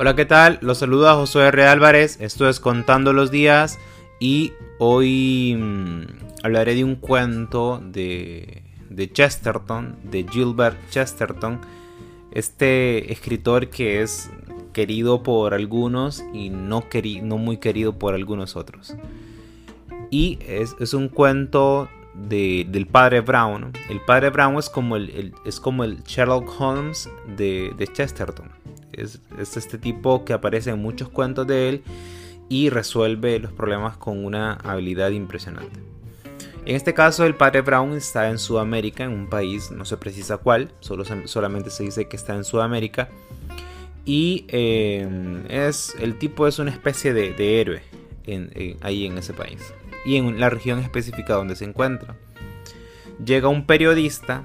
Hola, ¿qué tal? Los saluda Josué R. Álvarez, esto es Contando los Días y hoy mm, hablaré de un cuento de, de Chesterton, de Gilbert Chesterton, este escritor que es querido por algunos y no, muy querido por algunos otros. Y es, un cuento del padre Brown. El padre Brown es como el, es como el Sherlock Holmes de, Chesterton. Es, este tipo que aparece en muchos cuentos de él y resuelve los problemas con una habilidad impresionante. En este caso, el padre Brown está en Sudamérica, en un país, no se precisa cuál, solo, solamente se dice que está en Sudamérica. Y eh, es, el tipo es una especie de, héroe ahí en ese país. Y en la región específica donde se encuentra. Llega un periodista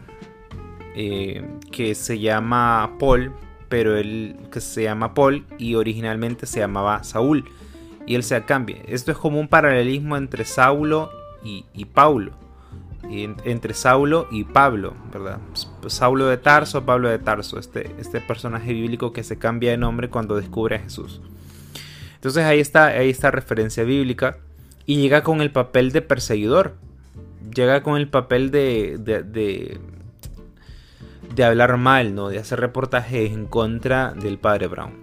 eh, que se llama Paul, pero él que se llama Paul y originalmente se llamaba Saúl. Y él se cambia. Esto es como un paralelismo entre Saulo y, Paulo. entre Saulo y Pablo, ¿verdad? Saulo de Tarso, Pablo de Tarso, este, este personaje bíblico que se cambia de nombre cuando descubre a Jesús. Entonces ahí está, ahí está referencia bíblica y llega con el papel de perseguidor, llega con el papel de, hablar mal, ¿no? de hacer reportajes en contra del padre Brown.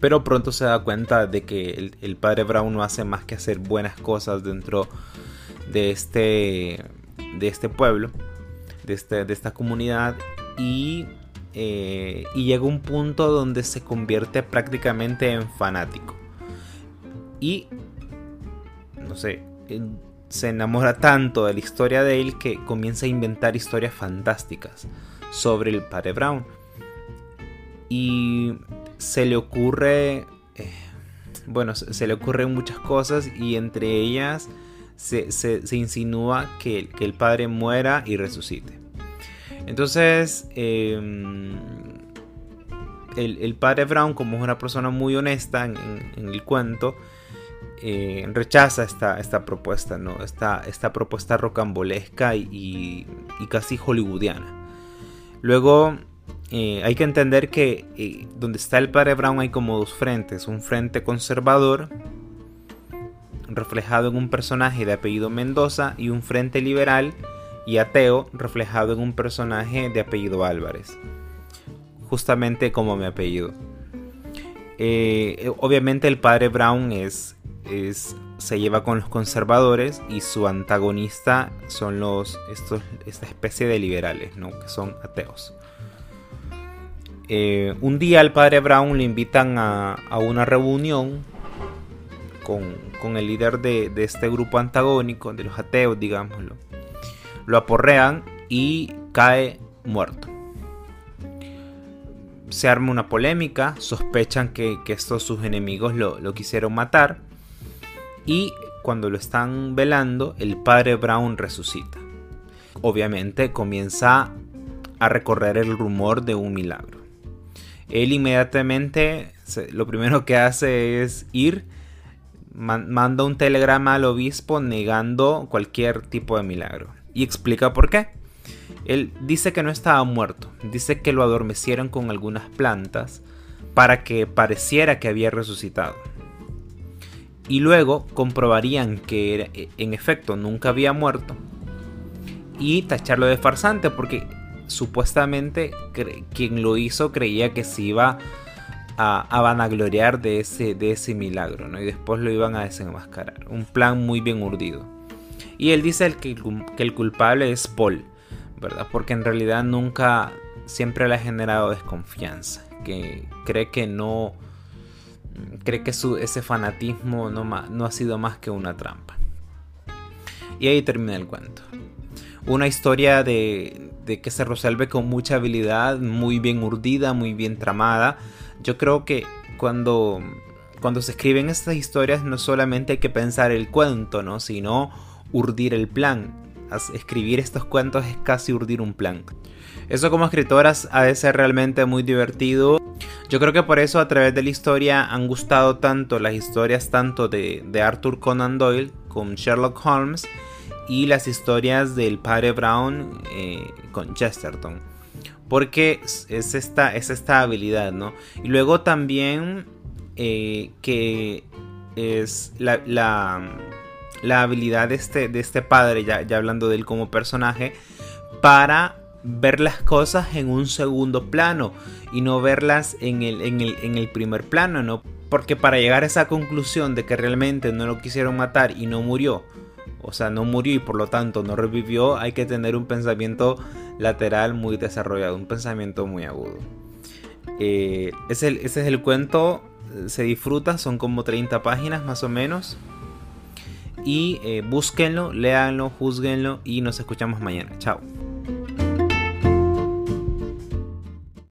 Pero pronto se da cuenta de que el, el padre Brown no hace más que hacer buenas cosas dentro de este, de este pueblo, de, este, de esta comunidad y, eh, y llega un punto donde se convierte prácticamente en fanático. Y, no sé, se enamora tanto de la historia de él que comienza a inventar historias fantásticas sobre el padre Brown. Y se le ocurre, eh, bueno, se le ocurren muchas cosas y entre ellas se, insinúa que, el padre muera y resucite. Entonces, em, el, padre Brown, como es una persona muy honesta en, el cuento, eh, rechaza esta, esta propuesta, ¿no? esta, esta propuesta rocambolesca y, casi hollywoodiana. Luego, eh, hay que entender que eh, donde está el padre Brown hay como dos frentes, un frente conservador reflejado en un personaje de apellido Mendoza y un frente liberal y ateo reflejado en un personaje de apellido Álvarez. Justamente como mi apellido. Obviamente el padre Brown es, se lleva con los conservadores y su antagonista son los, estos, esta especie de liberales, ¿no? que son ateos. Eh, un día al padre Brown le invitan a, a una reunión con, el líder de, este grupo antagónico, de los ateos, digámoslo. Lo aporrean y cae muerto. Se arma una polémica, sospechan que, estos sus enemigos lo, lo quisieron matar y cuando lo están velando, el padre Brown resucita. Obviamente comienza a recorrer el rumor de un milagro. Él inmediatamente lo primero que hace es ir manda un telegrama al obispo negando cualquier tipo de milagro. Y explica por qué. Él dice que no estaba muerto, dice que lo adormecieron con algunas plantas para que pareciera que había resucitado. Y luego comprobarían que en efecto nunca había muerto y tacharlo de farsante porque supuestamente quien lo hizo creía que se iba a, vanagloriar de ese, de ese milagro, ¿no? Y después lo iban a desenmascarar. Un plan muy bien urdido. Y él dice que, que el culpable es Paul, ¿verdad? Porque en realidad nunca, siempre le ha generado desconfianza. Que cree que no, cree que su, ese fanatismo no, no ha sido más que una trampa. Y ahí termina el cuento. Una historia de, de que se resuelve con mucha habilidad, muy bien urdida, muy bien tramada yo creo que cuando, cuando se escriben estas historias no solamente hay que pensar el cuento, ¿no? sino urdir el plan. Escribir estos cuentos es casi urdir un plan. Eso como escritoras ha de ser realmente muy divertido. Yo creo que por eso a través de la historia han gustado tanto las historias tanto de, Arthur Conan Doyle con Sherlock Holmes y las historias del padre Brown eh, con Chesterton. Porque es esta, es esta habilidad, ¿no? Y luego también eh, que es la, la, habilidad de este, de este padre, ya, ya hablando de él como personaje, para ver las cosas en un segundo plano y no verlas en el, en el, en el primer plano, ¿no? Porque para llegar a esa conclusión de que realmente no lo quisieron matar y no murió, o sea, no murió y por lo tanto no revivió, hay que tener un pensamiento lateral muy desarrollado, un pensamiento muy agudo. Eh, ese, es el cuento, se disfruta, son como 30 páginas más o menos. Y eh, búsquenlo, léanlo, juzguenlo y nos escuchamos mañana. Chao.